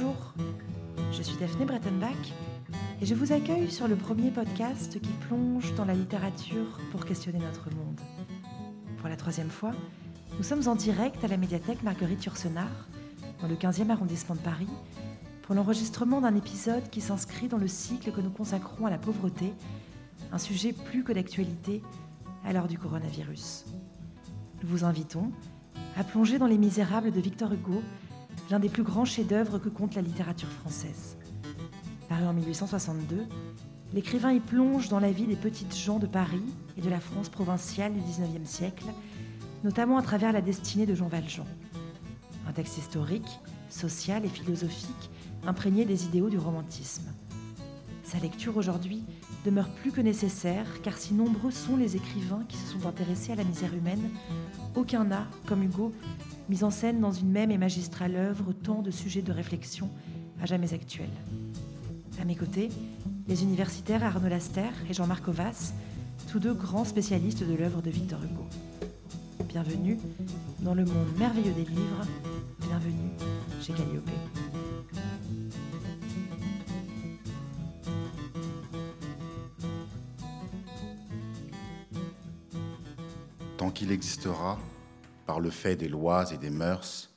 Bonjour, je suis Daphné Brettenbach et je vous accueille sur le premier podcast qui plonge dans la littérature pour questionner notre monde. Pour la troisième fois, nous sommes en direct à la médiathèque Marguerite Yourcenar, dans le 15e arrondissement de Paris, pour l'enregistrement d'un épisode qui s'inscrit dans le cycle que nous consacrons à la pauvreté, un sujet plus que d'actualité à l'heure du coronavirus. Nous vous invitons à plonger dans Les Misérables de Victor Hugo, l'un des plus grands chefs-d'œuvre que compte la littérature française. Paru en 1862, l'écrivain y plonge dans la vie des petites gens de Paris et de la France provinciale du XIXe siècle, notamment à travers la destinée de Jean Valjean. Un texte historique, social et philosophique imprégné des idéaux du romantisme. Sa lecture aujourd'hui demeure plus que nécessaire, car si nombreux sont les écrivains qui se sont intéressés à la misère humaine, aucun n'a, comme Hugo, mis en scène dans une même et magistrale œuvre tant de sujets de réflexion à jamais actuels. À mes côtés, les universitaires Arnaud Laster et Jean-Marc Ovas, tous deux grands spécialistes de l'œuvre de Victor Hugo. Bienvenue dans le monde merveilleux des livres, bienvenue chez Calliope. tant qu'il existera, par le fait des lois et des mœurs,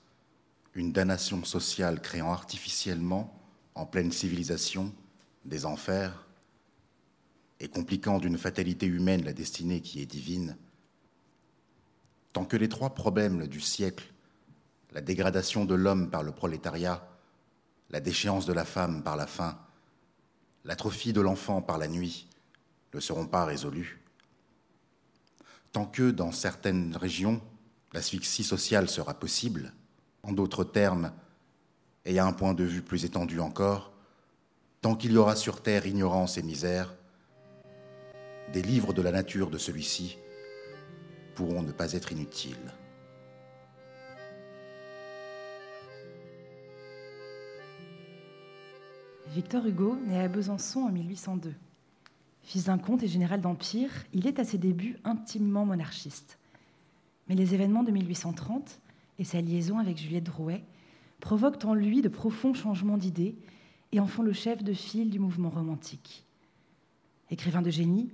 une damnation sociale créant artificiellement, en pleine civilisation, des enfers, et compliquant d'une fatalité humaine la destinée qui est divine, tant que les trois problèmes du siècle, la dégradation de l'homme par le prolétariat, la déchéance de la femme par la faim, l'atrophie de l'enfant par la nuit, ne seront pas résolus, tant que dans certaines régions, l'asphyxie sociale sera possible, en d'autres termes, et à un point de vue plus étendu encore, tant qu'il y aura sur Terre ignorance et misère, des livres de la nature de celui-ci pourront ne pas être inutiles. Victor Hugo naît à Besançon en 1802. Fils d'un comte et général d'Empire, il est à ses débuts intimement monarchiste. Mais les événements de 1830 et sa liaison avec Juliette Drouet provoquent en lui de profonds changements d'idées et en font le chef de file du mouvement romantique. Écrivain de génie,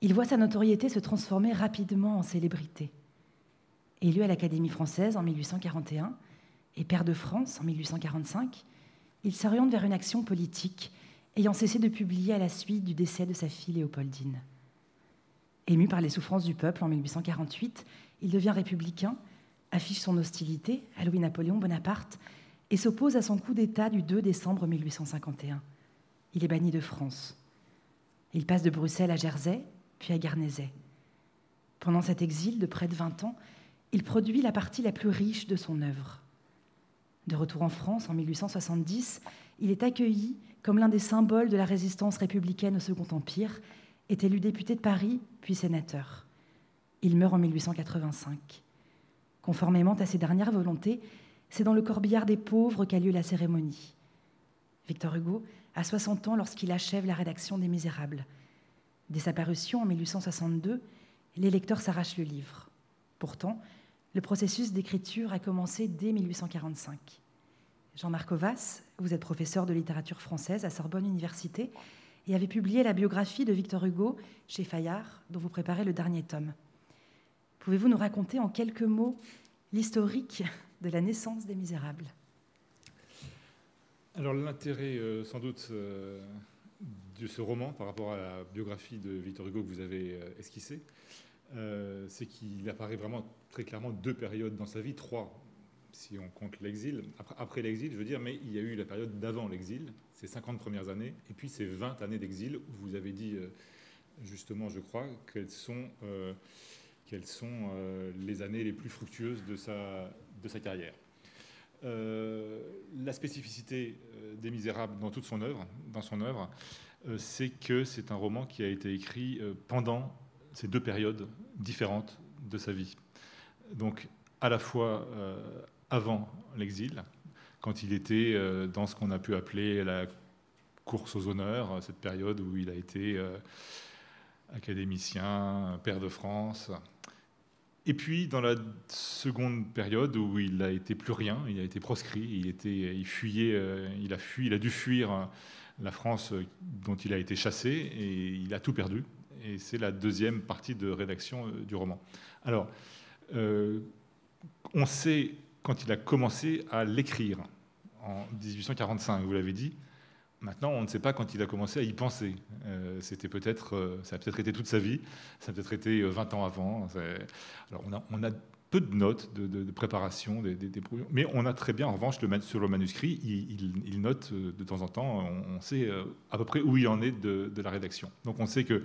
il voit sa notoriété se transformer rapidement en célébrité. Élu à l'Académie française en 1841 et père de France en 1845, il s'oriente vers une action politique ayant cessé de publier à la suite du décès de sa fille Léopoldine. Ému par les souffrances du peuple en 1848, il devient républicain, affiche son hostilité à Louis-Napoléon Bonaparte et s'oppose à son coup d'État du 2 décembre 1851. Il est banni de France. Il passe de Bruxelles à Jersey, puis à Guernesey. Pendant cet exil de près de 20 ans, il produit la partie la plus riche de son œuvre. De retour en France en 1870, il est accueilli comme l'un des symboles de la résistance républicaine au Second Empire, est élu député de Paris, puis sénateur. Il meurt en 1885. Conformément à ses dernières volontés, c'est dans le corbillard des pauvres qu'a lieu la cérémonie. Victor Hugo a 60 ans lorsqu'il achève la rédaction des Misérables. Dès sa parution en 1862, les lecteurs s'arrachent le livre. Pourtant, le processus d'écriture a commencé dès 1845. Jean-Marc Ovas, vous êtes professeur de littérature française à Sorbonne Université et avez publié la biographie de Victor Hugo chez Fayard, dont vous préparez le dernier tome. Pouvez-vous nous raconter en quelques mots l'historique de la naissance des Misérables? Alors l'intérêt, euh, sans doute, euh, de ce roman par rapport à la biographie de Victor Hugo que vous avez euh, esquissée, c'est qu'il apparaît vraiment très clairement deux périodes dans sa vie, trois si on compte l'exil, après, l'exil, je veux dire, mais il y a eu la période d'avant l'exil, ces 50 premières années, et puis ces 20 années d'exil, où vous avez dit, justement, je crois, qu'elles sont, sont euh, les années les plus fructueuses de sa, de sa carrière. la spécificité des Misérables dans toute son œuvre, dans son œuvre, c'est que c'est un roman qui a été écrit pendant ces deux périodes différentes de sa vie. Donc, à la fois avant l'exil, quand il était euh, dans ce qu'on a pu appeler la course aux honneurs, cette période où il a été euh, académicien, père de France. Et puis, dans la seconde période où il a été plus rien, il a été proscrit, il, était, il fuyait, fui, il a dû fuir la France dont il a été chassé et il a tout perdu. Et c'est la deuxième partie de rédaction du roman. Alors, on sait quand il a commencé à l'écrire en 1845, vous l'avez dit. Maintenant, on ne sait pas quand il a commencé à y penser. Euh, c'était peut-être, euh, ça a peut-être été toute sa vie, ça a peut-être été 20 euh, ans avant. Alors, on a, peu de notes de, préparation, des, mais on a très bien, en revanche, le, sur le manuscrit, il, note de temps en temps, on, sait à peu près où il en est de, la rédaction. Donc, on sait que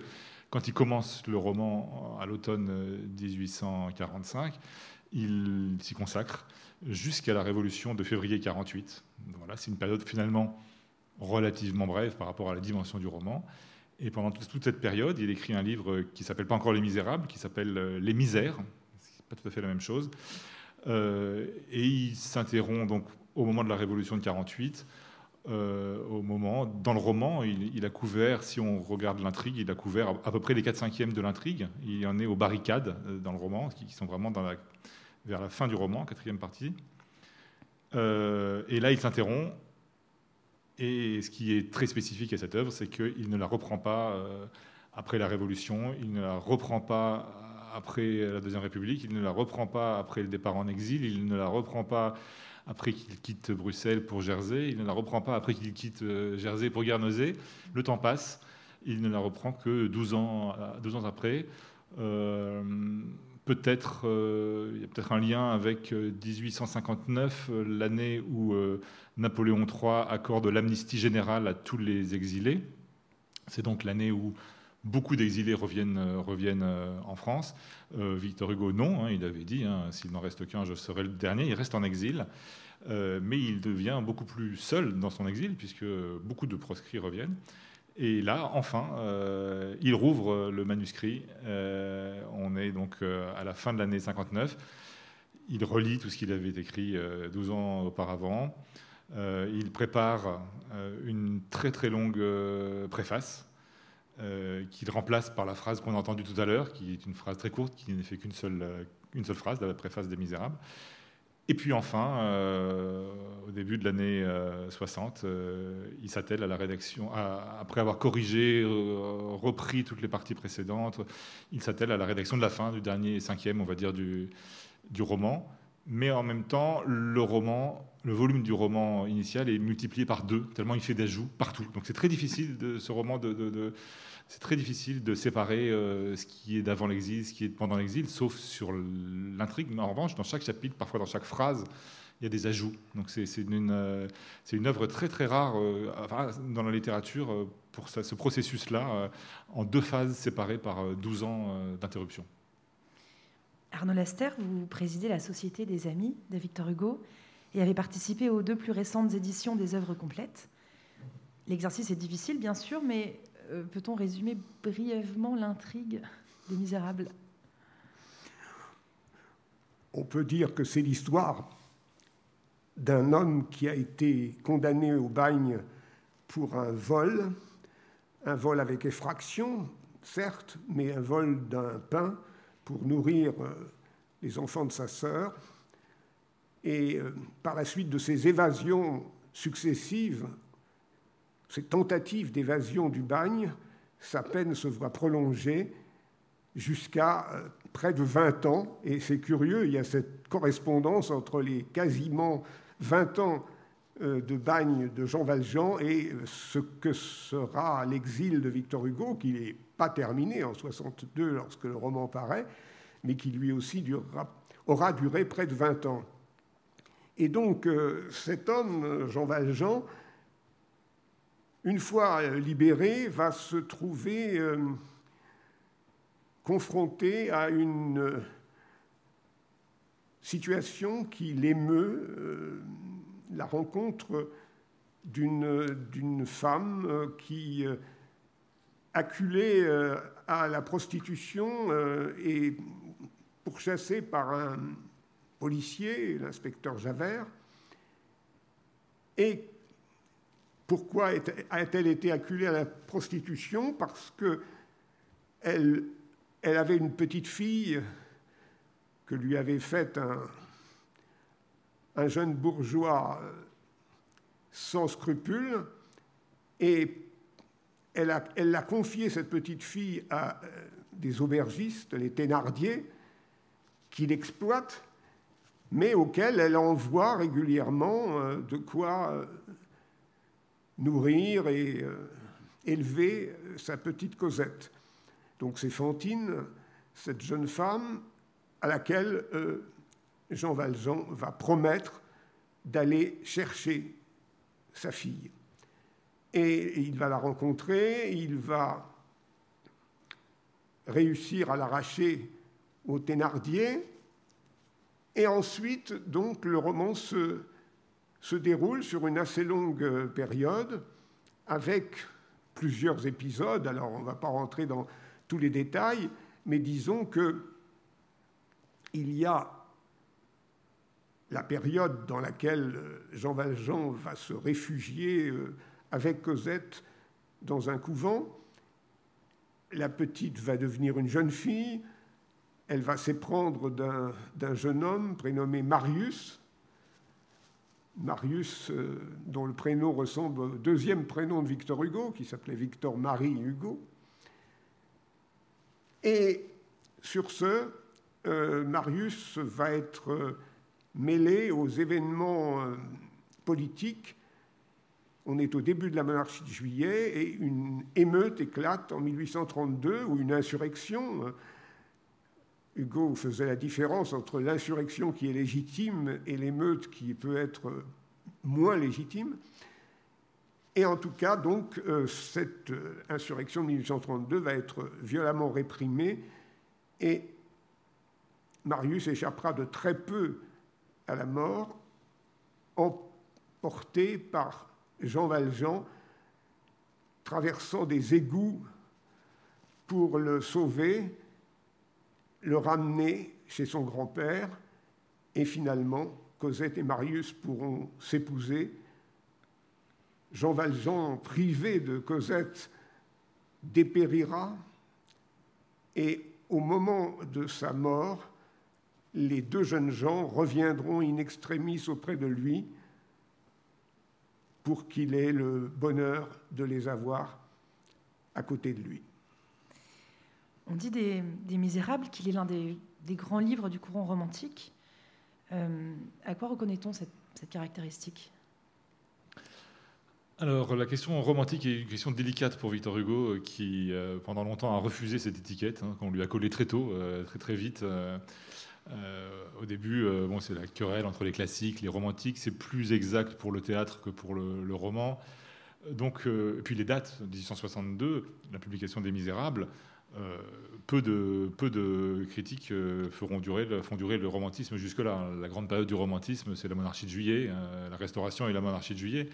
quand il commence le roman à l'automne 1845, il s'y consacre jusqu'à la révolution de février 48. Voilà, c'est une période finalement relativement brève par rapport à la dimension du roman. Et pendant toute cette période, il écrit un livre qui s'appelle pas encore Les Misérables, qui s'appelle euh, Les Misères, c'est pas tout à fait la même chose. Euh, et il s'interrompt donc au moment de la Révolution de 48. Euh, au moment, dans le roman, il, a couvert, si on regarde l'intrigue, il a couvert à, peu près les 4 cinquièmes de l'intrigue. Il en est aux barricades dans le roman, qui, sont vraiment dans la, vers la fin du roman, quatrième partie. et là, il s'interrompt et ce qui est très spécifique à cette œuvre, c'est qu'il ne la reprend pas euh, après la Révolution, il ne la reprend pas après la Deuxième République, il ne la reprend pas après le départ en exil, il ne la reprend pas après qu'il quitte Bruxelles pour Jersey, il ne la reprend pas après qu'il quitte euh, Jersey pour Guernesey. Le temps passe, il ne la reprend que 12 ans, 12 ans après. Euh, peut-être, il y a peut-être un lien avec 1859, l'année où Napoléon III accorde l'amnistie générale à tous les exilés. C'est donc l'année où beaucoup d'exilés reviennent, euh, reviennent euh, en France. Euh, Victor Hugo, non, hein, il avait dit, hein, s'il n'en reste qu'un, je serai le dernier. Il reste en exil, mais il devient beaucoup plus seul dans son exil, puisque beaucoup de proscrits reviennent. Et là, enfin, il rouvre le manuscrit. on est donc à la fin de l'année 59. Il relit tout ce qu'il avait écrit 12 ans auparavant. Euh, il prépare euh, une très très longue euh, préface qu'il remplace par la phrase qu'on a entendue tout à l'heure, qui est une phrase très courte, qui n'est fait qu'une seule, une seule phrase, la préface des Misérables. Et puis enfin, au début de l'année 60, il s'attelle à la rédaction, après avoir corrigé, repris toutes les parties précédentes, il s'attelle à la rédaction de la fin, du dernier cinquième, on va dire, du, du roman mais en même temps, le roman, le volume du roman initial est multiplié par deux, tellement il fait d'ajouts partout. Donc c'est très difficile de ce roman de, c'est très difficile de séparer euh, ce qui est d'avant l'exil, ce qui est pendant l'exil, sauf sur l'intrigue. Mais en revanche, dans chaque chapitre, parfois dans chaque phrase, il y a des ajouts. Donc c'est une, euh, une œuvre très très rare euh, dans la littérature pour ce processus-là, en deux phases séparées par 12 ans d'interruption. Arnaud Lester, vous présidez la Société des Amis de Victor Hugo et avez participé aux deux plus récentes éditions des œuvres complètes. L'exercice est difficile, bien sûr, mais euh, peut-on résumer brièvement l'intrigue des Misérables? On peut dire que c'est l'histoire d'un homme qui a été condamné au bagne pour un vol, un vol avec effraction, certes, mais un vol d'un pain pour nourrir euh, les enfants de sa sœur. Et euh, par la suite de ces évasions successives, ces tentatives d'évasion du bagne, sa peine se voit prolongée jusqu'à euh, près de 20 ans. Et c'est curieux, il y a cette correspondance entre les quasiment 20 ans de bagne de Jean Valjean et ce que sera l'exil de Victor Hugo, qui n'est pas terminé en 62 lorsque le roman paraît, mais qui lui aussi aura duré près de 20 ans. Et donc euh, cet homme, Jean Valjean, une fois libéré, va se trouver euh, confronté à une euh, situation qui l'émeut, la rencontre d'une femme qui acculée à la prostitution et pourchassée par un policier, l'inspecteur Javert. Et pourquoi a-t-elle été acculée à la prostitution? Parce que elle, avait une petite fille que lui avait faite un, un jeune bourgeois euh, sans scrupules, et elle a, elle a confié cette petite fille à euh, des aubergistes, les Thénardier, qui l'exploitent, mais auxquels elle envoie régulièrement euh, de quoi nourrir et élever sa petite Cosette. Donc c'est Fantine, cette jeune femme à laquelle Jean Valjean va promettre d'aller chercher sa fille. Et il va la rencontrer, il va réussir à l'arracher au Thénardier, et ensuite, donc, le roman se, se déroule sur une assez longue période, avec plusieurs épisodes. Alors, on ne va pas rentrer dans tous les détails, mais disons que il y a la période dans laquelle euh, Jean Valjean va se réfugier euh, avec Cosette dans un couvent. La petite va devenir une jeune fille, elle va s'éprendre d'un jeune homme prénommé Marius, Marius euh, dont le prénom ressemble au deuxième prénom de Victor Hugo, qui s'appelait Victor Marie Hugo. Et sur ce, Marius va être mêlé aux événements euh, politiques. On est au début de la monarchie de juillet et une émeute éclate en 1832 ou une insurrection. Hugo faisait la différence entre l'insurrection qui est légitime et l'émeute qui peut être moins légitime. Et en tout cas, donc, euh, cette euh, insurrection de 1832 va être violemment réprimée et Marius échappera de très peu à la mort, emporté par Jean Valjean, traversant des égouts pour le sauver, le ramener chez son grand-père, et finalement, Cosette et Marius pourront s'épouser. Jean Valjean, privé de Cosette, dépérira, et au moment de sa mort, les deux jeunes gens reviendront in extremis auprès de lui pour qu'il ait le bonheur de les avoir à côté de lui. On dit des, Misérables qu'il est l'un des, grands livres du courant romantique. Euh, à quoi reconnaît-on cette, caractéristique? Alors, la question romantique est une question délicate pour Victor Hugo, euh, qui, euh, pendant longtemps, a refusé cette étiquette, hein, qu'on lui a collée très tôt, très très vite. Au début, bon, c'est la querelle entre les classiques, les romantiques. C'est plus exact pour le théâtre que pour le, roman. Donc, euh, puis les dates, 1862, la publication des Misérables, peu, de, peu de critiques feront durer, font durer le romantisme jusque-là. La grande période du romantisme, c'est la monarchie de juillet, la restauration et la monarchie de juillet.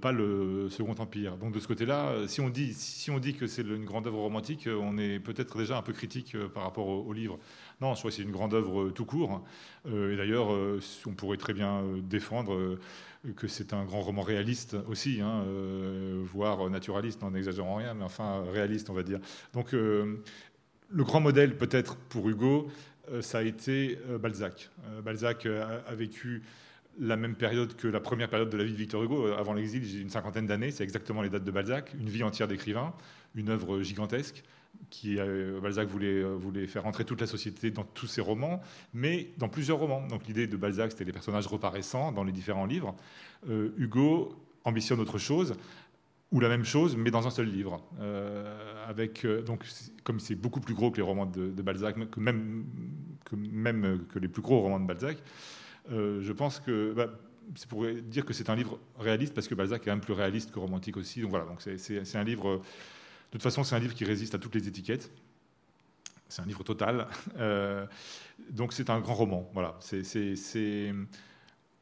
Pas le Second Empire. Donc de ce côté-là, si on dit, si on dit que c'est une grande œuvre romantique, on est peut-être déjà un peu critique par rapport au livre. Non, soit c'est une grande œuvre euh, tout court. Euh, et d'ailleurs, euh, on pourrait très bien défendre que c'est un grand roman réaliste aussi, hein, voire naturaliste, en n'exagérant rien, mais enfin réaliste, on va dire. Donc, le grand modèle, peut-être pour Hugo, ça a été Balzac. Balzac a, vécu la même période que la première période de la vie de Victor Hugo. Avant l'exil, j'ai une cinquantaine d'années, c'est exactement les dates de Balzac, une vie entière d'écrivain, une œuvre gigantesque qui euh, Balzac voulait, euh, voulait faire entrer toute la société dans tous ses romans, mais dans plusieurs romans. Donc l'idée de Balzac, c'était les personnages reparaissants dans les différents livres. Euh, Hugo ambitionne autre chose, ou la même chose, mais dans un seul livre. avec, donc, comme c'est beaucoup plus gros que les romans de, Balzac, que même, que même que les plus gros romans de Balzac, je pense que... Bah, c'est pour dire que c'est un livre réaliste parce que Balzac est même plus réaliste que romantique aussi. Donc voilà, donc c'est un livre de toute façon, c'est un livre qui résiste à toutes les étiquettes. C'est un livre total. Euh, donc c'est un grand roman. Voilà. C'est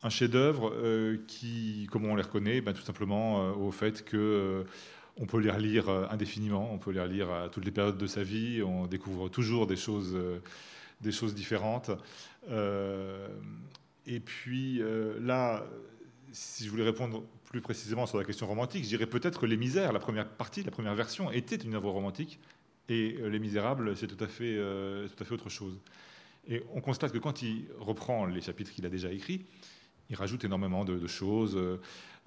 un chef-d'œuvre euh, qui, comment on les reconnaît ben, Tout simplement euh, au fait que on peut les relire indéfiniment, on peut les relire à toutes les périodes de sa vie, on découvre toujours des choses, des choses différentes. Et puis là, si je voulais répondre plus précisément sur la question romantique, je dirais peut-être que Les Misères, la première partie, la première version, était une œuvre romantique, et euh, Les Misérables, c'est tout, à fait, euh, tout à fait autre chose. Et on constate que quand il reprend les chapitres qu'il a déjà écrits, il rajoute énormément de, choses, euh,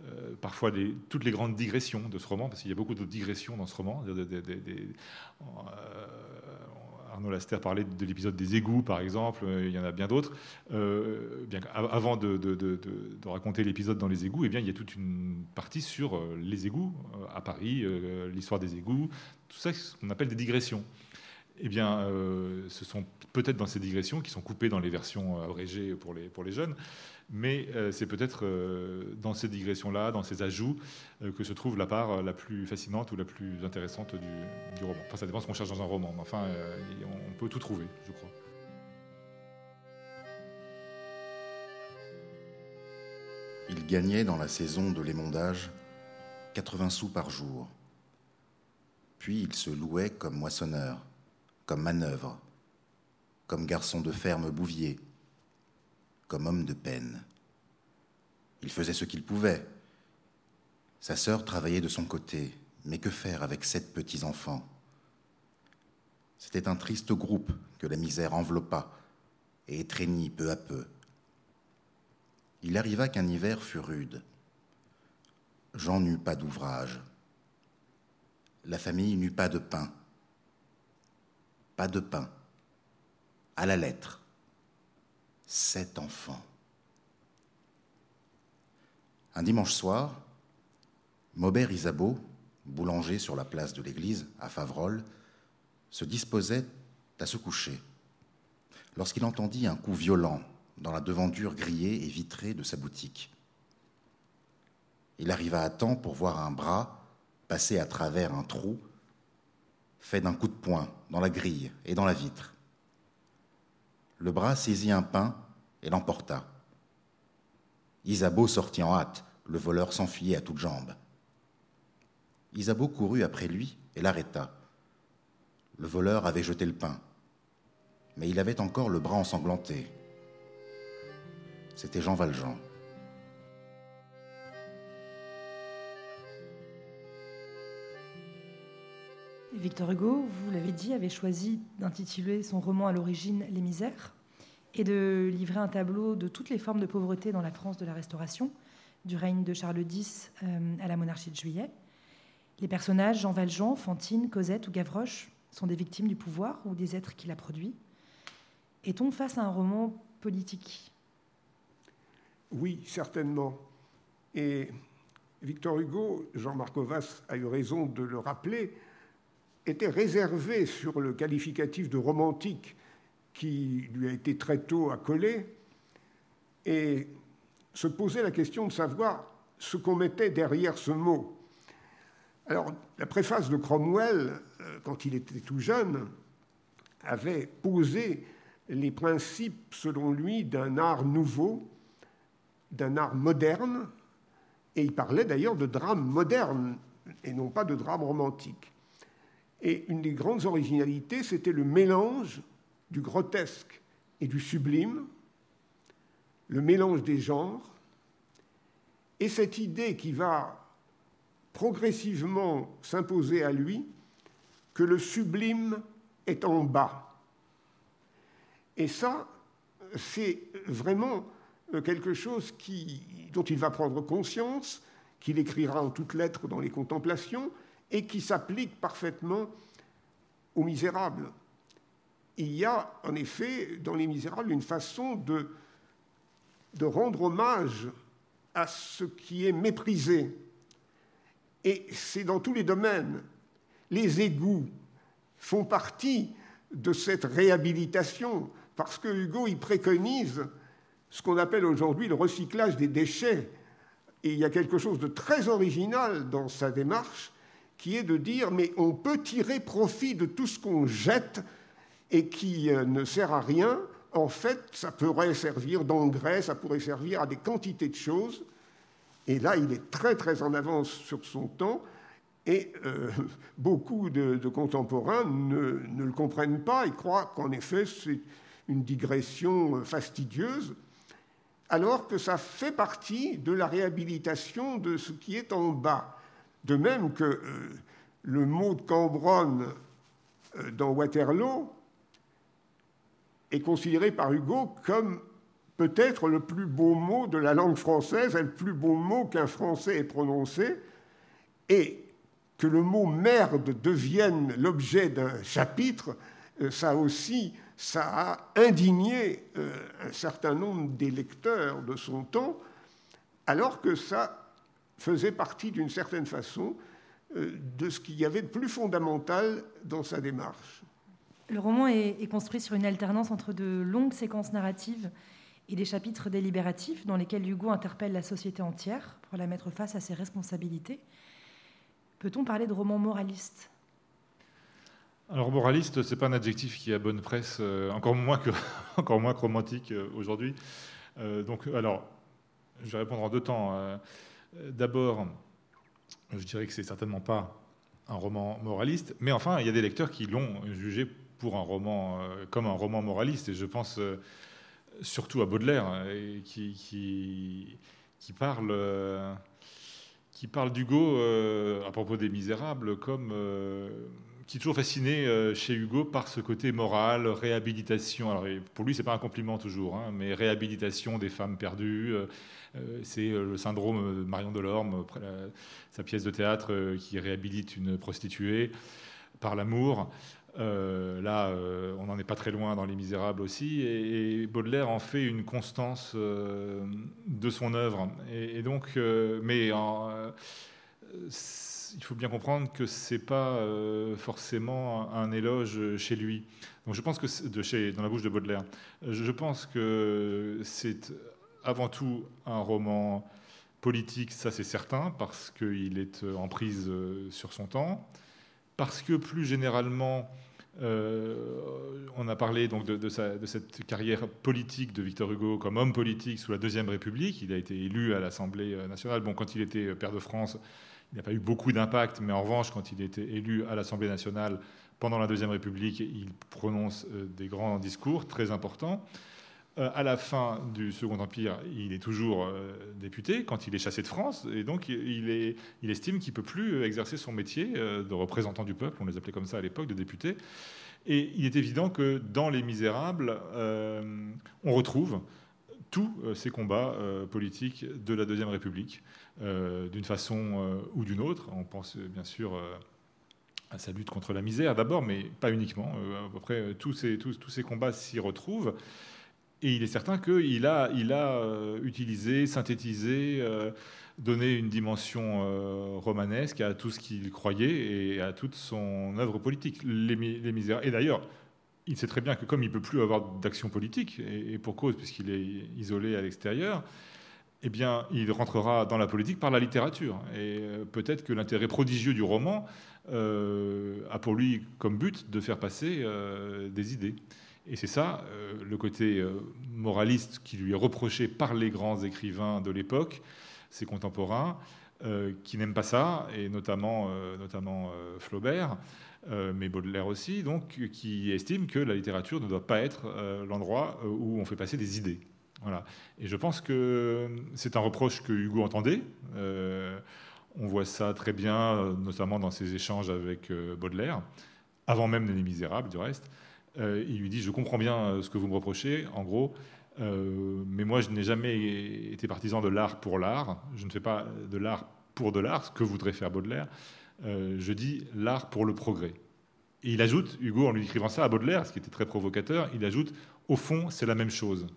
euh, parfois toutes les grandes digressions de ce roman, parce qu'il y a beaucoup de digressions dans ce roman. Arnaud Laster parlait de l'épisode des égouts, par exemple, euh, il y en a bien d'autres. Euh, avant de, raconter l'épisode dans les égouts, eh bien, il y a toute une partie sur euh, les égouts à Paris, l'histoire des égouts, tout ça, ce qu'on appelle des digressions. Eh bien, ce sont peut-être dans ces digressions qui sont coupées dans les versions abrégées pour les jeunes, mais euh, c'est peut-être euh, dans ces digressions-là, dans ces ajouts, euh, que se trouve la part la plus fascinante ou la plus intéressante du, roman. Enfin, ça dépend ce qu'on cherche dans un roman, mais enfin, on peut tout trouver, je crois. Il gagnait dans la saison de l'émondage 80 sous par jour. Puis il se louait comme moissonneur, comme manœuvre, comme garçon de ferme bouvier, comme homme de peine. Il faisait ce qu'il pouvait. Sa sœur travaillait de son côté, mais que faire avec sept petits-enfants? C'était un triste groupe que la misère enveloppa et étreignit peu à peu. Il arriva qu'un hiver fut rude. Jean n'eut pas d'ouvrage. La famille n'eut pas de pain. Pas de pain. À la lettre sept enfants. Un dimanche soir, Maubert Isabeau, boulanger sur la place de l'église à Favrolles, se disposait à se coucher lorsqu'il entendit un coup violent dans la devanture grillée et vitrée de sa boutique. Il arriva à temps pour voir un bras passer à travers un trou fait d'un coup de poing dans la grille et dans la vitre. Le bras saisit un pain et l'emporta. Isabeau sortit en hâte, le voleur s'enfuyait à toutes jambes. Isabeau courut après lui et l'arrêta. Le voleur avait jeté le pain, mais il avait encore le bras ensanglanté. C'était Jean Valjean. Victor Hugo, vous l'avez dit, avait choisi d'intituler son roman à l'origine Les Misères et de livrer un tableau de toutes les formes de pauvreté dans la France de la Restauration, du règne de Charles X euh, à la monarchie de Juillet. Les personnages, Jean Valjean, Fantine, Cosette ou Gavroche, sont des victimes du pouvoir ou des êtres qui l'a produit. Est-on face à un roman politique? Oui, certainement. Et Victor Hugo, Jean-Marc Ovas a eu raison de le rappeler, était réservé sur le qualificatif de romantique qui lui a été très tôt accolé et se posait la question de savoir ce qu'on mettait derrière ce mot. Alors, la préface de Cromwell, euh, quand il était tout jeune, avait posé les principes, selon lui, d'un art nouveau, d'un art moderne, et il parlait d'ailleurs de drame moderne et non pas de drame romantique. Et une des grandes originalités, c'était le mélange du grotesque et du sublime, le mélange des genres, et cette idée qui va progressivement s'imposer à lui, que le sublime est en bas. Et ça, c'est vraiment quelque chose dont il va prendre conscience, qu'il écrira en toutes lettres dans les contemplations, et qui s'applique parfaitement aux misérables il y a en effet dans Les Misérables une façon de, rendre hommage à ce qui est méprisé. Et c'est dans tous les domaines. Les égouts font partie de cette réhabilitation, parce que Hugo y préconise ce qu'on appelle aujourd'hui le recyclage des déchets. Et il y a quelque chose de très original dans sa démarche, qui est de dire, mais on peut tirer profit de tout ce qu'on jette et qui euh, ne sert à rien, en fait, ça pourrait servir d'engrais, ça pourrait servir à des quantités de choses. Et là, il est très très en avance sur son temps. Et euh, beaucoup de, contemporains ne, ne, le comprennent pas et croient qu'en effet, c'est une digression fastidieuse, alors que ça fait partie de la réhabilitation de ce qui est en bas. De même que euh, le mot de Cambronne dans Waterloo est considéré par Hugo comme peut-être le plus beau mot de la langue française, le plus beau mot qu'un Français ait prononcé, et que le mot merde devienne l'objet d'un chapitre, euh, ça aussi, ça a indigné euh, un certain nombre des lecteurs de son temps, alors que ça faisait partie d'une certaine façon euh, de ce qu'il y avait de plus fondamental dans sa démarche. Le roman est, construit sur une alternance entre de longues séquences narratives et des chapitres délibératifs dans lesquels Hugo interpelle la société entière pour la mettre face à ses responsabilités. Peut-on parler de roman moraliste? Alors moraliste, c'est pas un adjectif qui a bonne presse, euh, encore moins que encore moins romantique euh, aujourd'hui. Euh, donc alors, je vais répondre en deux temps. D'abord, je dirais que c'est certainement pas un roman moraliste, mais enfin, il y a des lecteurs qui l'ont jugé pour un roman comme un roman moraliste, et je pense surtout à Baudelaire, qui parle qui parle d'Hugo à propos des Misérables comme qui est toujours fasciné euh, chez Hugo par ce côté moral, réhabilitation. Alors, pour lui, c'est pas un compliment toujours, hein, mais réhabilitation des femmes perdues. Euh, euh, c'est le syndrome de Marion Delorme, sa pièce de théâtre qui réhabilite une prostituée par l'amour. là, on n'en est pas très loin dans Les Misérables aussi, et, Baudelaire en fait une constance de son œuvre. Et, donc, mais en, il faut bien comprendre que c'est pas euh, forcément un éloge chez lui. Donc je pense que de chez, dans la bouche de Baudelaire, je pense que c'est avant tout un roman politique, ça c'est certain, parce qu'il est en prise euh, sur son temps, parce que plus généralement, euh, on a parlé donc de, de, cette carrière politique de Victor Hugo comme homme politique sous la Deuxième République. Il a été élu à l'Assemblée nationale. Bon, quand il était père de France, il n'a pas eu beaucoup d'impact, mais en revanche, quand il était élu à l'Assemblée nationale pendant la Deuxième République, il prononce euh, des grands discours très importants. Euh, à la fin du Second Empire, il est toujours euh, député quand il est chassé de France, et donc il, est, il estime qu'il ne peut plus exercer son métier de représentant du peuple, on les appelait comme ça à l'époque, de député. Et il est évident que dans Les Misérables, on retrouve tous ces combats politiques de la Deuxième République. Euh, d'une façon euh, ou d'une autre. On pense euh, bien sûr à sa lutte contre la misère d'abord, mais pas uniquement. à peu près tous ces, tous, ces combats s'y retrouvent. Et il est certain qu'il a, il a utilisé, synthétisé, donné une dimension romanesque à tout ce qu'il croyait et à toute son œuvre politique, les, misérables. Et d'ailleurs, il sait très bien que comme il ne peut plus avoir d'action politique, et, pour cause, puisqu'il est isolé à l'extérieur, eh bien, il rentrera dans la politique par la littérature. Et euh, peut-être que l'intérêt prodigieux du roman euh, a pour lui comme but de faire passer euh, des idées. Et c'est ça, le côté moraliste qui lui est reproché par les grands écrivains de l'époque, ses contemporains, qui n'aiment pas ça, et notamment, notamment Flaubert, mais Baudelaire aussi, donc, qui estiment que la littérature ne doit pas être l'endroit où on fait passer des idées. Voilà. Et je pense que c'est un reproche que Hugo entendait. Euh, on voit ça très bien, notamment dans ses échanges avec euh, Baudelaire, avant même Les Misérables, du reste. Euh, il lui dit Je comprends bien ce que vous me reprochez, en gros, mais moi, je n'ai jamais été partisan de l'art pour l'art. Je ne fais pas de l'art pour de l'art, ce que voudrait faire Baudelaire. Je dis l'art pour le progrès. Et il ajoute, Hugo, en lui écrivant ça à Baudelaire, ce qui était très provocateur, il ajoute Au fond, c'est la même chose.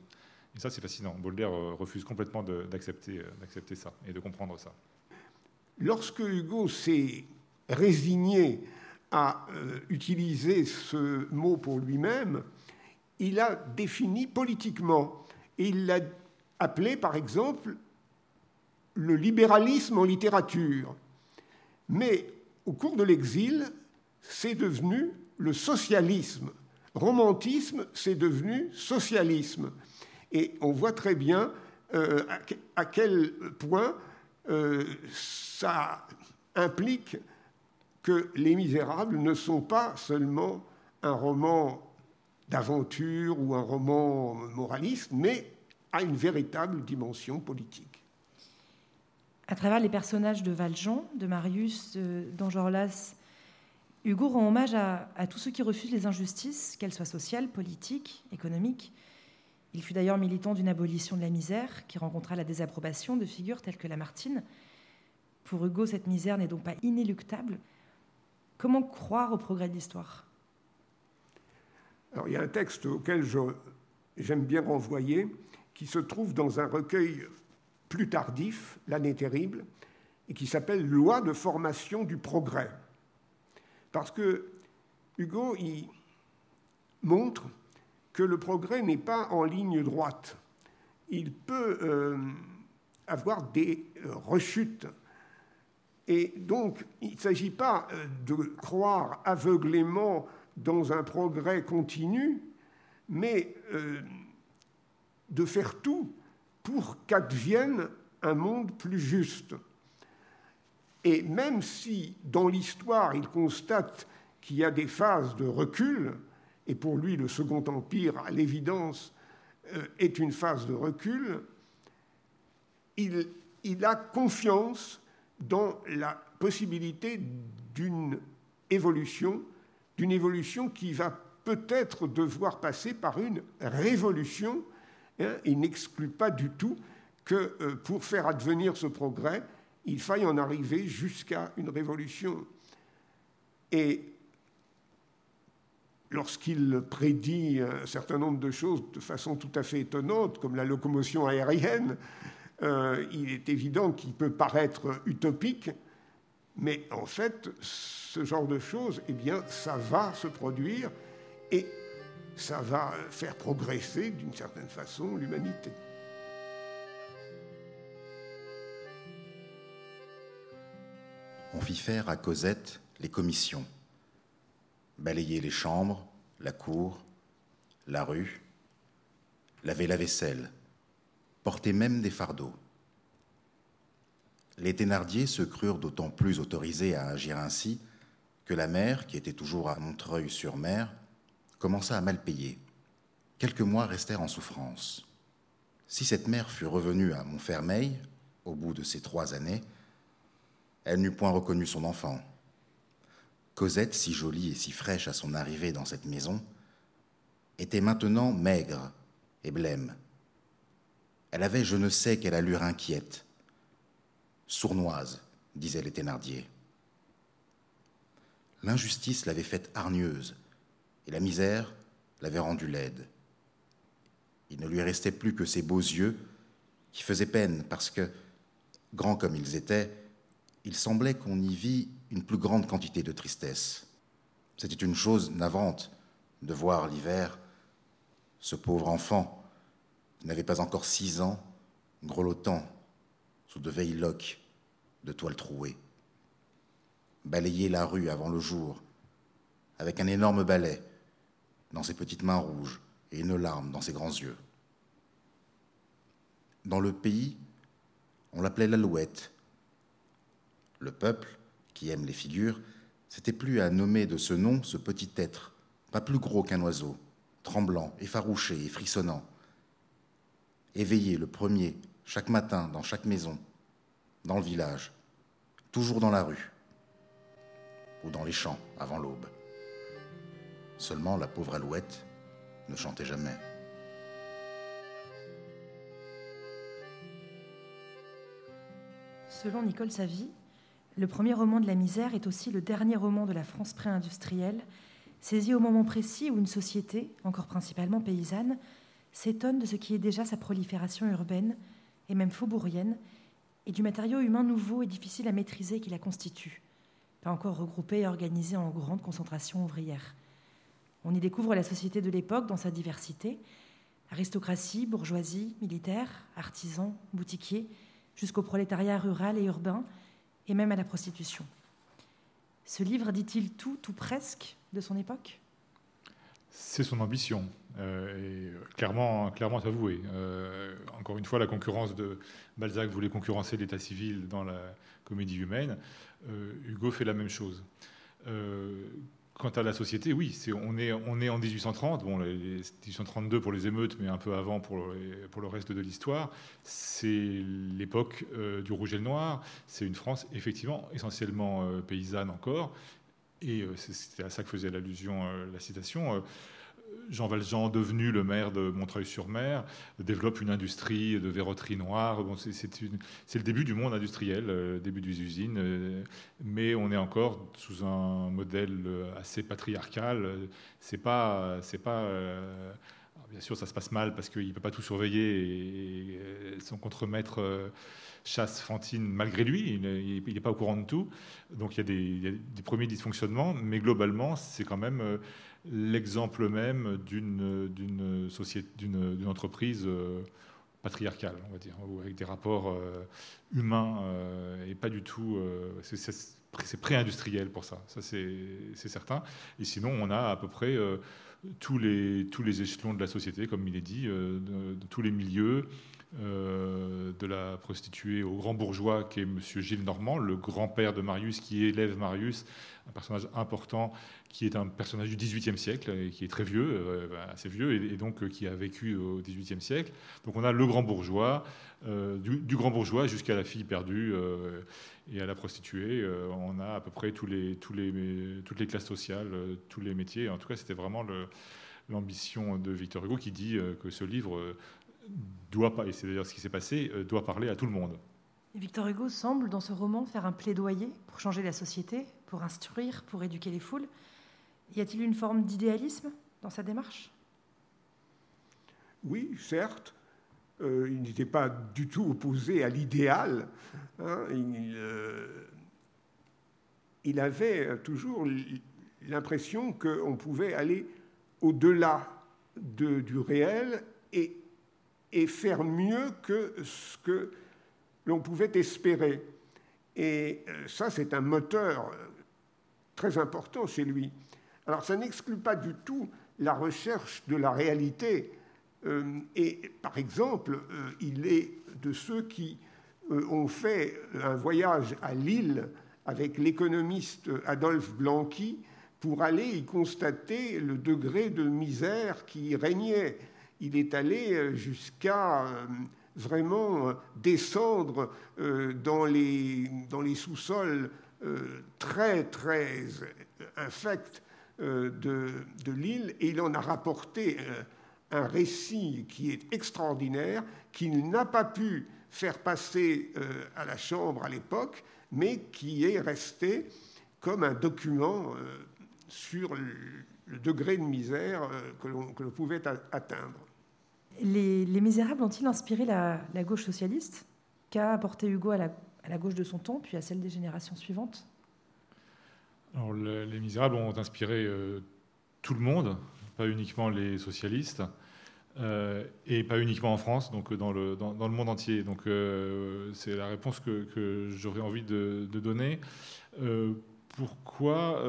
Et ça, c'est fascinant. Baudelaire euh, refuse complètement euh, d'accepter ça et de comprendre ça. Lorsque Hugo s'est résigné à euh, utiliser ce mot pour lui-même, il a défini politiquement. Et il l'a appelé, par exemple, le libéralisme en littérature. Mais au cours de l'exil, c'est devenu le socialisme. Romantisme, c'est devenu socialisme. Et on voit très bien euh, à, quel point euh, ça implique que Les Misérables ne sont pas seulement un roman d'aventure ou un roman moraliste, mais a une véritable dimension politique. À travers les personnages de Valjean, de Marius, d'Enjolras Hugo rend hommage à, à tous ceux qui refusent les injustices, qu'elles soient sociales, politiques, économiques. Il fut d'ailleurs militant d'une abolition de la misère qui rencontra la désapprobation de figures telles que Lamartine. Pour Hugo, cette misère n'est donc pas inéluctable. Comment croire au progrès de l'histoire? Alors, il y a un texte auquel j'aime bien renvoyer, qui se trouve dans un recueil plus tardif, L'année terrible, et qui s'appelle Loi de formation du progrès. Parce que Hugo y montre que le progrès n'est pas en ligne droite. Il peut euh, avoir des euh, rechutes. Et donc, il ne s'agit pas euh, de croire aveuglément dans un progrès continu, mais de faire tout pour qu'advienne un monde plus juste. Et même si dans l'histoire il constate qu'il y a des phases de recul, et pour lui le Second Empire, à l'évidence, euh, est une phase de recul, il, il a confiance dans la possibilité d'une évolution, d'une évolution qui va peut-être devoir passer par une révolution. Hein. il n'exclut pas du tout que euh, pour faire advenir ce progrès, il faille en arriver jusqu'à une révolution. Et lorsqu'il prédit un certain nombre de choses de façon tout à fait étonnante, comme la locomotion aérienne, euh, il est évident qu'il peut paraître utopique, mais en fait, ce genre de choses, eh bien, ça va se produire ça va faire progresser d'une certaine façon l'humanité. on fit faire à Cosette les commissions, balayer les chambres, la cour, la rue, laver la vaisselle, porter même des fardeaux. Les Thénardier se crurent d'autant plus autorisés à agir ainsi que la mère, qui était toujours à Montreuil-sur-Mer, commença à mal payer. Quelques mois restèrent en souffrance. Si cette mère fut revenue à Montfermeil, au bout de ces trois années, elle n'eût point reconnu son enfant. Cosette, si jolie et si fraîche à son arrivée dans cette maison, était maintenant maigre et blême. Elle avait je ne sais quelle allure inquiète, sournoise, disaient les Thénardier. L'injustice l'avait faite hargneuse et la misère l'avait rendue laide. Il ne lui restait plus que ses beaux yeux qui faisaient peine parce que, grands comme ils étaient, il semblait qu'on y vit une plus grande quantité de tristesse. C'était une chose navrante de voir l'hiver ce pauvre enfant, qui n'avait pas encore six ans, grelottant sous de veilles loques de toile trouée. Balayer la rue avant le jour, avec un énorme balai dans ses petites mains rouges et une larme dans ses grands yeux. Dans le pays, on l'appelait l'alouette, le peuple, qui aime les figures, s'était plus à nommer de ce nom ce petit être, pas plus gros qu'un oiseau, tremblant, effarouché et frissonnant. Éveillé le premier, chaque matin, dans chaque maison, dans le village, toujours dans la rue, ou dans les champs avant l'aube. Seulement la pauvre alouette ne chantait jamais. Selon Nicole Savy, le premier roman de la misère est aussi le dernier roman de la France pré-industrielle, saisi au moment précis où une société, encore principalement paysanne, s'étonne de ce qui est déjà sa prolifération urbaine et même faubourienne, et du matériau humain nouveau et difficile à maîtriser qui la constitue, pas encore regroupé et organisé en grande concentration ouvrière. On y découvre la société de l'époque dans sa diversité, aristocratie, bourgeoisie, militaire, artisans, boutiquiers, jusqu'au prolétariat rural et urbain, et même à la prostitution. Ce livre dit-il tout, tout presque, de son époque? C'est son ambition, euh, et clairement, clairement avoué. Euh, encore une fois, la concurrence de Balzac voulait concurrencer l'état civil dans la comédie humaine. Euh, Hugo fait la même chose. Quant à la société, oui, on, est, on est en 1830, bon, 1832 pour les émeutes, mais un peu avant pour le, pour le reste de l'histoire. C'est l'époque euh, du rouge et le noir. C'est une France, effectivement, essentiellement euh, paysanne encore, et c'était à ça que faisait allusion la citation, Jean Valjean, devenu le maire de Montreuil-sur-Mer, développe une industrie de verroterie noire. C'est le début du monde industriel, euh, début des usines, euh, mais on est encore sous un modèle euh, assez patriarcal. C'est pas, c'est pas. bien sûr, ça se passe mal parce qu'il ne peut pas tout surveiller et, son contremaître chasse Fantine malgré lui. Il n'est pas au courant de tout. Donc il y a des premiers dysfonctionnements, mais globalement, c'est quand même l'exemple même d'une entreprise euh, patriarcale, on va dire, avec des rapports euh, humains euh, et pas du tout. c'est pré-industriel pour ça, ça c'est certain. Et sinon, on a à peu près tous, les, tous les échelons de la société, comme il est dit, tous les milieux, de la prostituée au grand bourgeois qui est M. Gilles Normand, le grand-père de Marius, qui élève Marius, un personnage important qui est un personnage du XVIIIe siècle, et qui est très vieux, euh, assez vieux, et, donc euh, qui a vécu au XVIIIe siècle. Donc on a le grand bourgeois, euh, du, grand bourgeois jusqu'à la fille perdue et à la prostituée. on a à peu près toutes les classes sociales, tous les métiers. En tout cas, c'était vraiment l'ambition de Victor Hugo qui dit que ce livre doit pas, et c'est d'ailleurs ce qui s'est passé, doit parler à tout le monde. Victor Hugo semble, dans ce roman, faire un plaidoyer pour changer la société, pour instruire, pour éduquer les foules. Y a-t-il une forme d'idéalisme dans sa démarche? Oui, certes. Euh, il n'était pas du tout opposé à l'idéal. Hein. Euh, il, avait toujours l'impression qu'on pouvait aller au-delà du réel et, et, faire mieux que ce que l'on pouvait espérer. Et euh, ça, c'est un moteur très important chez lui. Alors ça n'exclut pas du tout la recherche de la réalité. Euh, et par exemple, euh, il est de ceux qui euh, ont fait un voyage à Lille avec l'économiste Adolphe Blanqui pour aller y constater le degré de misère qui régnait. Il est allé jusqu'à vraiment descendre dans les, sous-sols très, très infects euh, de, de l'île et il en a rapporté euh, un récit qui est extraordinaire, qu'il n'a pas pu faire passer euh, à la Chambre à l'époque, mais qui est resté comme un document sur le, degré de misère que l'on pouvait atteindre. Les, Misérables ont-ils inspiré la, gauche socialiste Qu'a apporté Hugo à la, gauche de son temps, puis à celle des générations suivantes? Les Misérables ont inspiré euh, tout le monde, pas uniquement les socialistes, euh, et pas uniquement en France, donc dans le, dans, monde entier. Euh, c'est la réponse que, j'aurais envie de, donner. pourquoi?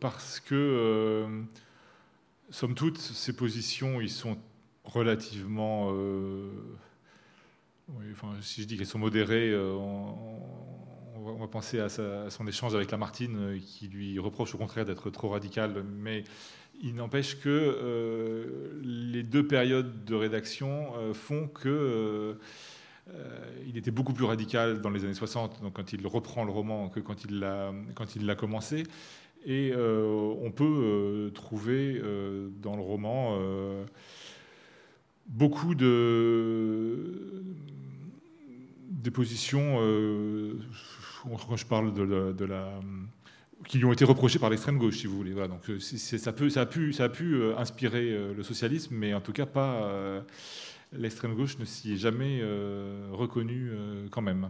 Parce que, somme toute, ces positions, ils sont relativement... enfin, si je dis qu'elles sont modérées, on va penser à, son échange avec Lamartine, euh, qui lui reproche au contraire d'être trop radical, mais il n'empêche que euh, les deux périodes de rédaction euh, font que il était beaucoup plus radical dans les années 60, donc quand il reprend le roman, que quand il l'a commencé. Et on peut trouver dans le roman beaucoup de des positions quand je parle de la, qui lui ont été reprochés par l'extrême gauche, si vous voulez. Voilà, donc euh, ça, a pu, euh, inspirer euh, le socialisme, mais en tout cas pas. l'extrême gauche ne s'y est jamais reconnu quand même.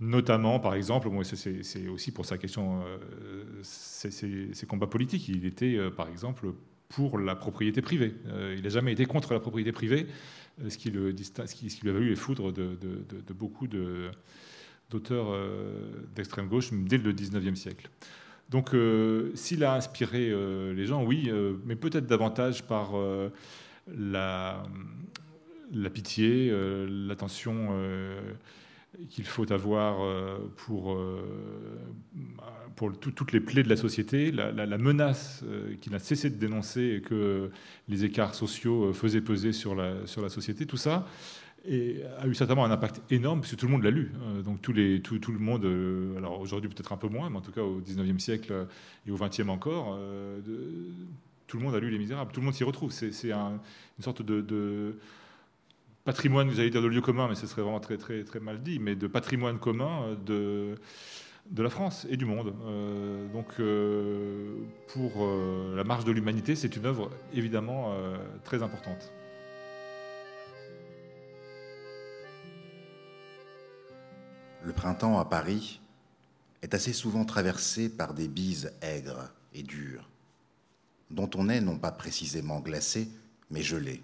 notamment, par exemple, bon, c'est aussi pour sa question, ses combats politiques. Il était, par exemple, pour la propriété privée. il n'a jamais été contre la propriété privée, ce qui, le, ce qui, lui a valu les foudres de, beaucoup d'auteurs euh, d'extrême gauche dès le 19e siècle. Donc euh, s'il a inspiré euh, les gens, oui, mais peut-être davantage par la, pitié, l'attention qu'il faut avoir pour, pour toutes les plaies de la société, la, menace qu'il a cessé de dénoncer et que les écarts sociaux faisaient peser sur la, sur la société, tout ça, a eu certainement un impact énorme, puisque tout le monde l'a lu. Euh, donc tous les, tout, tout le monde, euh, alors aujourd'hui peut-être un peu moins, mais en tout cas au 19e siècle et au 20e encore, euh, tout le monde a lu Les Misérables, tout le monde s'y retrouve. C'est un, une sorte de patrimoine, vous allez dire de lieu commun, mais ce serait vraiment très, très, très mal dit, mais de patrimoine commun de, de la France et du monde. donc pour la marche de l'humanité, c'est une œuvre évidemment très importante. Le printemps à Paris est assez souvent traversé par des bises aigres et dures, dont on est non pas précisément glacé, mais gelé.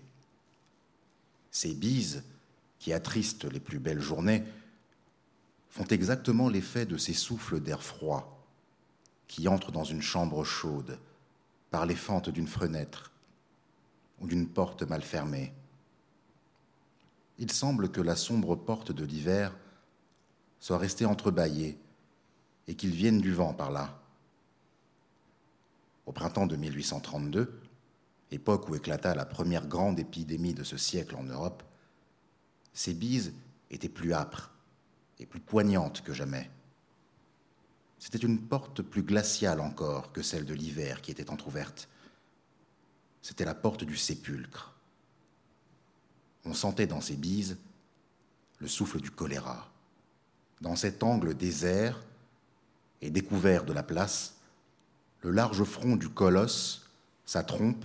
Ces bises, qui attristent les plus belles journées, font exactement l'effet de ces souffles d'air froid qui entrent dans une chambre chaude par les fentes d'une fenêtre ou d'une porte mal fermée. Il semble que la sombre porte de l'hiver soit resté entrebâillé et qu'il vienne du vent par là. Au printemps de 1832, époque où éclata la première grande épidémie de ce siècle en Europe, ces bises étaient plus âpres et plus poignantes que jamais. C'était une porte plus glaciale encore que celle de l'hiver qui était entr'ouverte. C'était la porte du sépulcre. On sentait dans ces bises le souffle du choléra dans cet angle désert et découvert de la place, le large front du colosse, sa trompe,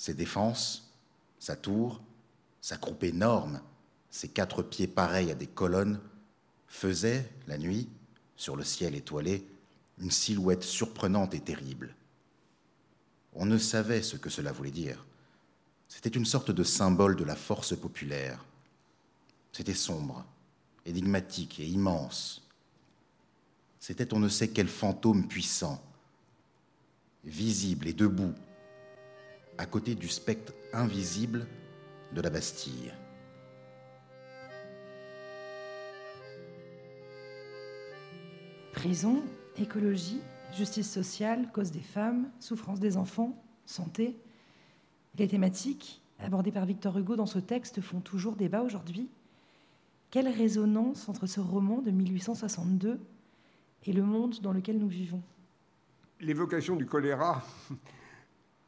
ses défenses, sa tour, sa croupe énorme, ses quatre pieds pareils à des colonnes, faisaient, la nuit, sur le ciel étoilé, une silhouette surprenante et terrible. On ne savait ce que cela voulait dire. C'était une sorte de symbole de la force populaire. C'était sombre, énigmatique et immense. C'était on ne sait quel fantôme puissant, visible et debout, à côté du spectre invisible de la Bastille. Prison, écologie, justice sociale, cause des femmes, souffrance des enfants, santé. Les thématiques abordées par Victor Hugo dans ce texte font toujours débat aujourd'hui quelle résonance entre ce roman de 1862 et le monde dans lequel nous vivons? L'évocation du choléra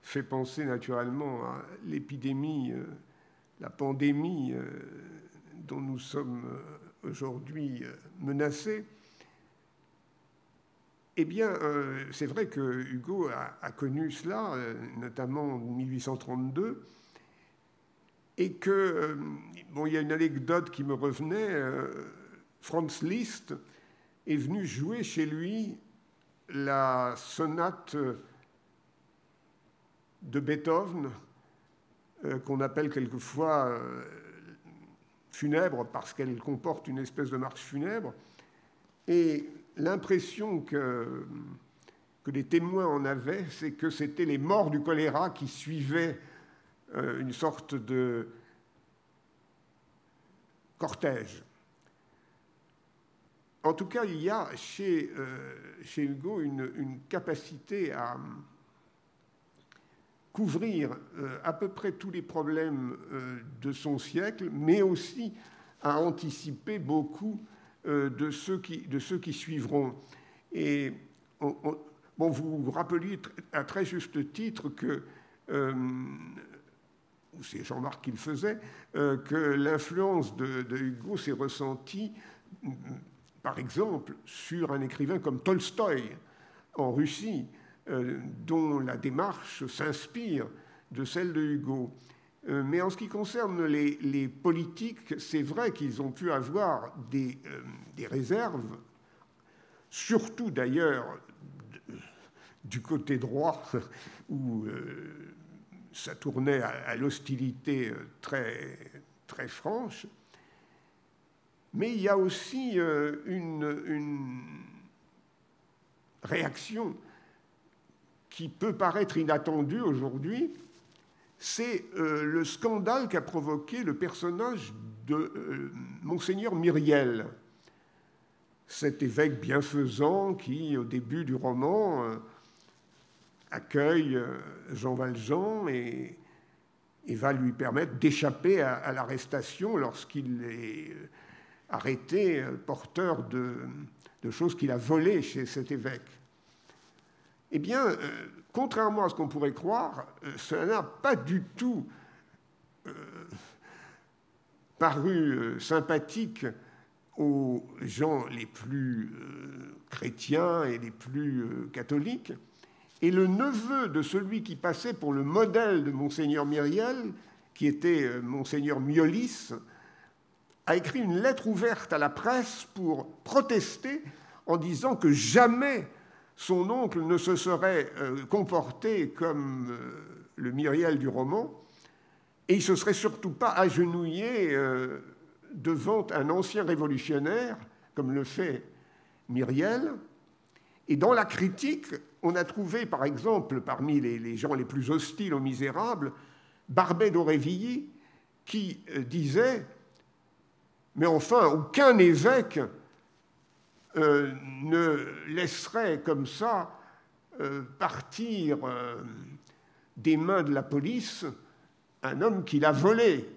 fait penser naturellement à l'épidémie, euh, la pandémie euh, dont nous sommes euh, aujourd'hui menacés. Eh bien, c'est vrai que Hugo a, connu cela, notamment en 1832, et que, bon, il y a une anecdote qui me revenait, Franz Liszt est venu jouer chez lui la sonate de Beethoven, euh, qu'on appelle quelquefois funèbre parce qu'elle comporte une espèce de marche funèbre. Et l'impression que, que les témoins en avaient, c'est que c'était les morts du choléra qui suivaient euh, une sorte de cortège. En tout cas, il y a chez, euh, chez Hugo une, capacité à couvrir euh, à peu près tous les problèmes de son siècle, mais aussi à anticiper beaucoup de, ceux qui, de ceux qui suivront. Et bon, vous vous rappeliez à très juste titre que c'est Jean-Marc qui le faisait, euh, que l'influence de, Hugo s'est ressentie, par exemple, sur un écrivain comme Tolstoï en Russie, euh, dont la démarche s'inspire de celle de Hugo. Euh, mais en ce qui concerne les, politiques, c'est vrai qu'ils ont pu avoir des, des réserves, surtout d'ailleurs du côté droit, où ça tournait à, l'hostilité euh, très, très franche. Mais il y a aussi euh, une, réaction qui peut paraître inattendue aujourd'hui, c'est euh, le scandale qu'a provoqué le personnage de monseigneur Myriel, cet évêque bienfaisant qui, au début du roman, accueille euh, Jean Valjean et va lui permettre d'échapper à, l'arrestation lorsqu'il est arrêté porteur de, choses qu'il a volées chez cet évêque. Eh bien, contrairement à ce qu'on pourrait croire, cela n'a pas du tout paru sympathique aux gens les plus euh, chrétiens et les plus euh, catholiques. Et le neveu de celui qui passait pour le modèle de monseigneur Myriel, qui était euh, monseigneur Miolis, a écrit une lettre ouverte à la presse pour protester en disant que jamais son oncle ne se serait comporté comme le Myriel du roman, et il se serait surtout pas agenouillé devant un ancien révolutionnaire, comme le fait Myriel. Et dans la critique, on a trouvé, par exemple, parmi les, gens les plus hostiles aux misérables, Barbet d'Aurevilly, qui euh, disait Mais enfin, aucun évêque euh, ne laisserait comme ça euh, partir des mains de la police un homme qu'il a volé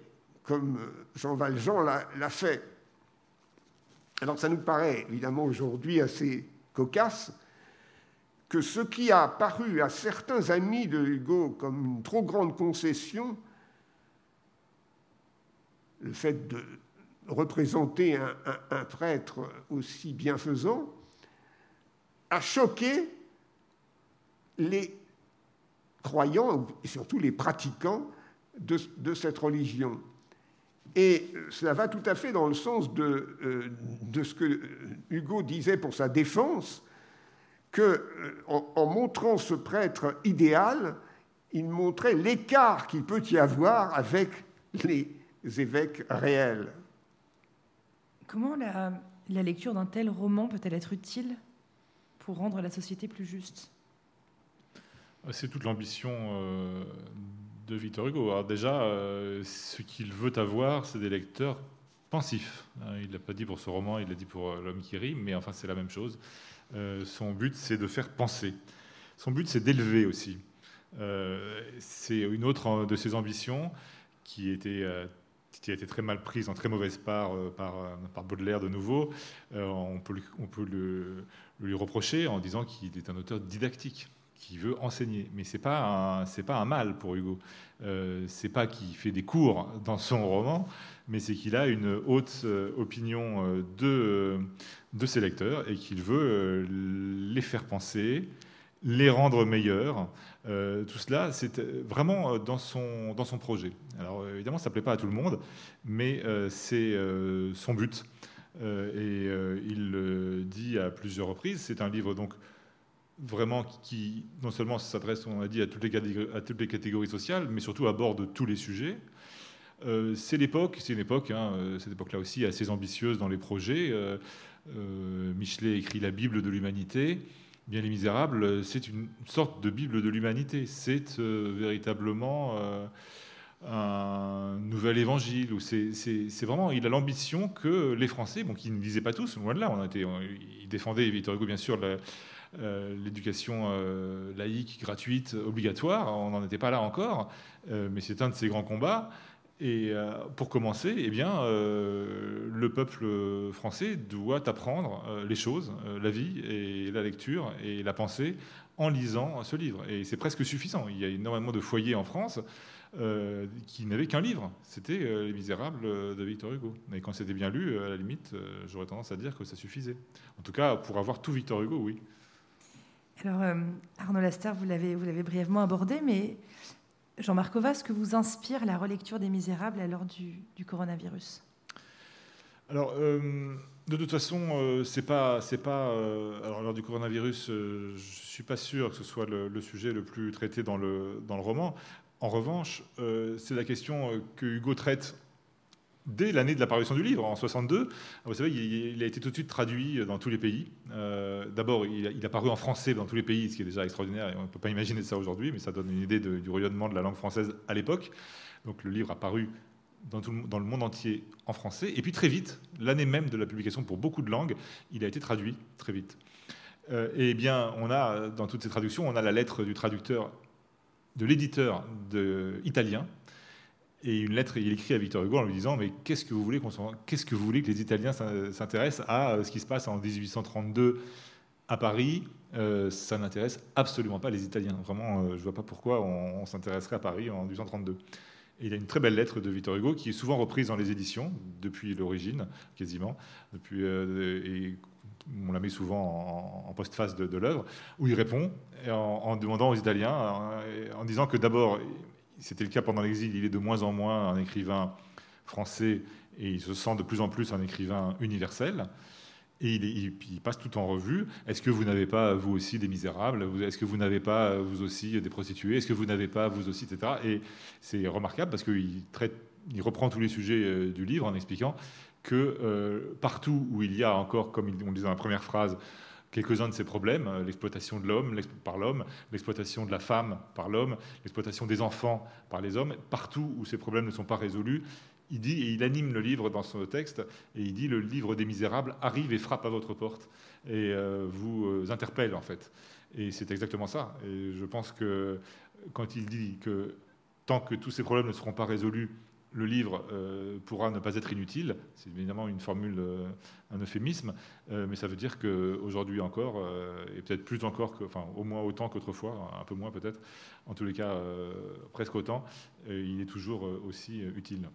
comme Jean Valjean l'a fait. Alors ça nous paraît évidemment aujourd'hui assez cocasse que ce qui a paru à certains amis de Hugo comme une trop grande concession, le fait de représenter un, prêtre aussi bienfaisant, a choqué les croyants et surtout les pratiquants de cette religion. Et cela va tout à fait dans le sens de, euh, ce que Hugo disait pour sa défense, qu'en euh, en, montrant ce prêtre idéal, il montrait l'écart qu'il peut y avoir avec les évêques réels. Comment la, lecture d'un tel roman peut-elle être utile pour rendre la société plus juste? C'est toute l'ambition euh, de Victor Hugo. Alors déjà, euh, ce qu'il veut avoir, c'est des lecteurs pensifs. Hein, il l'a pas dit pour ce roman, il l'a dit pour euh, L'homme qui rit, mais enfin c'est la même chose. Euh, son but, c'est de faire penser. Son but, c'est d'élever aussi. c'est une autre de ses ambitions qui, était, qui a été très mal prise, en très mauvaise part par, par Baudelaire de nouveau. on peut, lui, le, lui reprocher en disant qu'il est un auteur didactique qui veut enseigner. Mais ce n'est pas, un, pas un mal pour Hugo. Euh, c'est pas qu'il fait des cours dans son roman, mais c'est qu'il a une haute euh, opinion euh, de, euh, de ses lecteurs et qu'il veut les faire penser, les rendre meilleurs. tout cela, c'est vraiment dans son, dans son projet. Alors évidemment, ça ne plaît pas à tout le monde, mais c'est son but. et il le dit à plusieurs reprises. C'est un livre donc vraiment qui non seulement s'adresse, on a dit, à toutes, les catégories, sociales, mais surtout aborde tous les sujets. Euh, c'est l'époque, c'est une époque, hein, euh, cette époque-là aussi assez ambitieuse dans les projets. Euh, Michelet écrit la Bible de l'humanité. Bien les Misérables, c'est une sorte de Bible de l'humanité. C'est véritablement un nouvel évangile. C'est vraiment, il a l'ambition que les Français, bon, qui ne lisaient pas tous, loin de là, on été, il défendait Victor Hugo bien sûr euh, l'éducation euh, laïque, gratuite, obligatoire. On n'en était pas là encore, euh, mais c'est un de ces grands combats. Et pour commencer, eh bien, le peuple français doit apprendre les choses, la vie et la lecture et la pensée en lisant ce livre. Et c'est presque suffisant. Il y a énormément de foyers en France qui n'avaient qu'un livre. C'était Les Misérables de Victor Hugo. Et quand c'était bien lu, à la limite, j'aurais tendance à dire que ça suffisait. En tout cas, pour avoir tout Victor Hugo, oui. Alors, euh, Arnaud Laster, vous l'avez brièvement abordé, mais Jean-Marc Ova, ce que vous inspire la relecture des Misérables à l'heure du, coronavirus? Alors, euh, de toute façon, euh, c'est pas, c'est pas. alors, à l'heure du coronavirus, je suis pas sûr que ce soit le, sujet le plus traité dans le, dans le roman. En revanche, c'est la question que Hugo traite dès l'année de l'apparition du livre, en 62. Vous savez, il, a été tout de suite traduit dans tous les pays. Euh, d'abord, il, a paru en français dans tous les pays, ce qui est déjà extraordinaire, et on ne peut pas imaginer ça aujourd'hui, mais ça donne une idée du rayonnement de la langue française à l'époque. Donc le livre a paru dans, le monde entier en français. Et puis très vite, l'année même de la publication pour beaucoup de langues, il a été traduit très vite. Euh, et bien, on a, dans toutes ces traductions, on a la lettre du traducteur, de l'éditeur italien, et une lettre, il écrit à Victor Hugo en lui disant Mais qu'est-ce que vous voulez, qu'on qu'est-ce que, vous voulez que les Italiens s'intéressent à ce qui se passe en 1832 à Paris? Ça n'intéresse absolument pas les Italiens. Vraiment, je ne vois pas pourquoi on, s'intéresserait à Paris en 1832 il y a une très belle lettre de Victor Hugo qui est souvent reprise dans les éditions depuis l'origine, quasiment. Depuis, euh, et on la met souvent en, postface de, de l'œuvre, où il répond en, demandant aux Italiens, en, disant que d'abord, c'était le cas pendant l'exil, il est de moins en moins un écrivain français et il se sent de plus en plus un écrivain universel. Et il, passe tout en revue. Est-ce que vous n'avez pas, vous aussi, des misérables? Est-ce que vous n'avez pas, vous aussi, des prostituées? Est-ce que vous n'avez pas, vous aussi, etc. Et c'est remarquable parce qu'il il reprend tous les sujets euh, du livre en expliquant que euh, partout où il y a encore, comme on le disait dans la première phrase, quelques-uns de ces problèmes, euh, l'exploitation de l'homme par l'homme, l'exploitation de la femme par l'homme, l'exploitation des enfants par les hommes, partout où ces problèmes ne sont pas résolus, il dit, et il anime le livre dans son texte, et il dit le livre des misérables arrive et frappe à votre porte, et euh, vous euh, interpelle en fait. Et c'est exactement ça. Et je pense que quand il dit que tant que tous ces problèmes ne seront pas résolus, le livre euh, pourra ne pas être inutile. C'est évidemment une formule, un euphémisme, mais ça veut dire qu'aujourd'hui encore, et peut-être plus encore, enfin au moins autant qu'autrefois, un peu moins peut-être, en tous les cas presque autant, il est toujours aussi utile.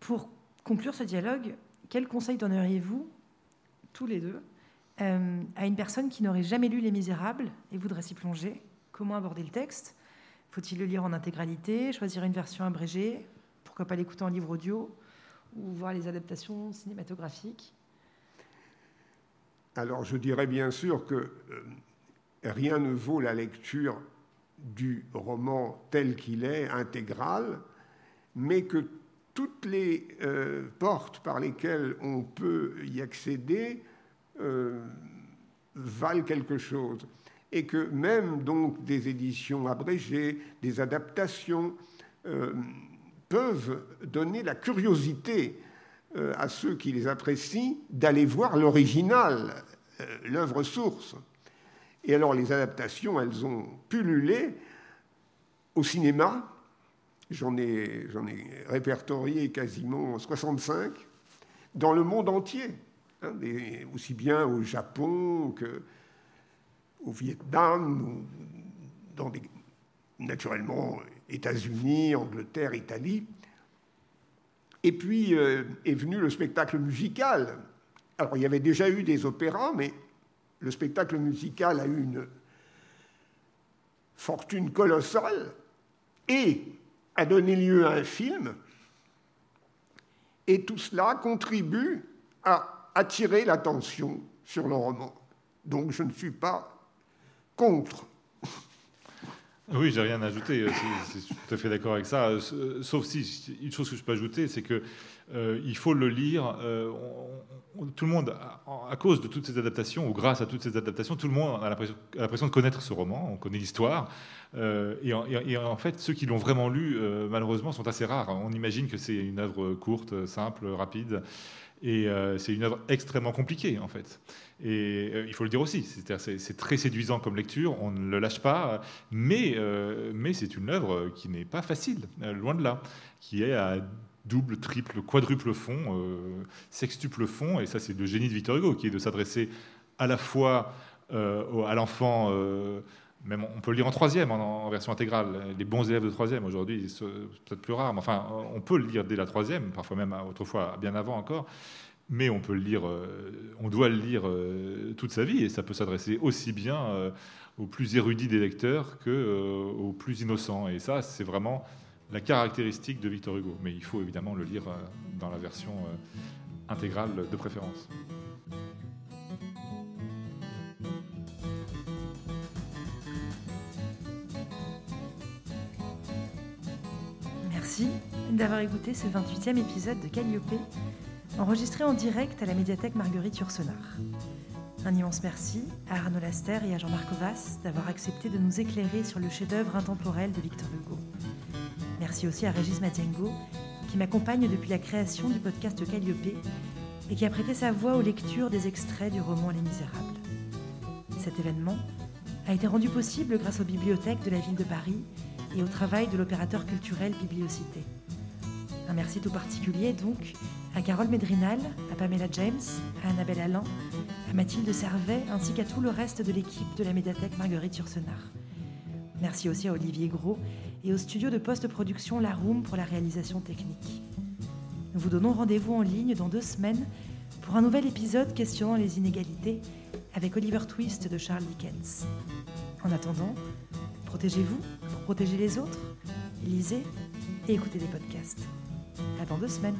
Pour conclure ce dialogue, quel conseil donneriez-vous, tous les deux, euh, à une personne qui n'aurait jamais lu Les Misérables et voudrait s'y plonger? Comment aborder le texte? Faut-il le lire en intégralité, choisir une version abrégée Pourquoi pas l'écouter en livre audio ou voir les adaptations cinématographiques? Alors je dirais bien sûr que euh, rien ne vaut la lecture du roman tel qu'il est, intégral, mais que toutes les euh, portes par lesquelles on peut y accéder euh, valent quelque chose. Et que même donc des éditions abrégées, des adaptations, euh, peuvent donner la curiosité à ceux qui les apprécient d'aller voir l'original, l'œuvre source. Et alors les adaptations, elles ont pullulé au cinéma, J'en ai, répertorié quasiment 65 dans le monde entier, hein, aussi bien au Japon qu'au Vietnam, dans des, naturellement États-Unis, Angleterre, Italie. Et puis euh, est venu le spectacle musical. Alors il y avait déjà eu des opéras, mais le spectacle musical a eu une fortune colossale. Et a donné lieu à un film, et tout cela contribue à attirer l'attention sur le roman. Donc je ne suis pas contre. Oui, j'ai rien à ajouter. Je suis tout à fait d'accord avec ça. Sauf si une chose que je peux ajouter, c'est que euh, il faut le lire. Euh, tout le monde, à, cause de toutes ces adaptations, ou grâce à toutes ces adaptations, tout le monde a l'impression de connaître ce roman, on connaît l'histoire. Euh, et, en fait, ceux qui l'ont vraiment lu, malheureusement, sont assez rares. On imagine que c'est une œuvre courte, simple, rapide. Et c'est une œuvre extrêmement compliquée, en fait. Et il faut le dire aussi, c'est très séduisant comme lecture, on ne le lâche pas, mais, mais c'est une œuvre qui n'est pas facile, loin de là, qui est à double, triple, quadruple fond, euh, sextuple fond, et ça c'est le génie de Victor Hugo, qui est de s'adresser à la fois euh, à l'enfant, euh, même on peut le lire en troisième, en, version intégrale, les bons élèves de troisième aujourd'hui, c'est peut-être plus rare, mais enfin on peut le lire dès la troisième, parfois même autrefois bien avant encore, mais on peut le lire, on doit le lire toute sa vie, et ça peut s'adresser aussi bien aux plus érudits des lecteurs qu'aux plus innocents, et ça c'est vraiment la caractéristique de Victor Hugo. Mais il faut évidemment le lire euh, dans la version euh, intégrale de préférence. D'avoir écouté ce 28e épisode de Calliope, enregistré en direct à la médiathèque Marguerite Yourcenar. Un immense merci à Arnaud Laster et à Jean-Marc Ovas d'avoir accepté de nous éclairer sur le chef-d'œuvre intemporel de Victor Hugo. Merci aussi à Régis Matiengo, qui m'accompagne depuis la création du podcast Calliope et qui a prêté sa voix aux lectures des extraits du roman Les Misérables. Cet événement a été rendu possible grâce aux bibliothèques de la ville de Paris et au travail de l'opérateur culturel Bibliocité. Un merci tout particulier donc à Carole Médrinal, à Pamela James, à Annabelle Alain, à Mathilde Servet ainsi qu'à tout le reste de l'équipe de la médiathèque Marguerite Yourcenar. Merci aussi à Olivier Gros et au studio de post-production La Room pour la réalisation technique. Nous vous donnons rendez-vous en ligne dans deux semaines pour un nouvel épisode questionnant les inégalités avec Oliver Twist de Charles Dickens. En attendant, protégez-vous pour protéger les autres, lisez et écoutez des podcasts. À dans deux semaines.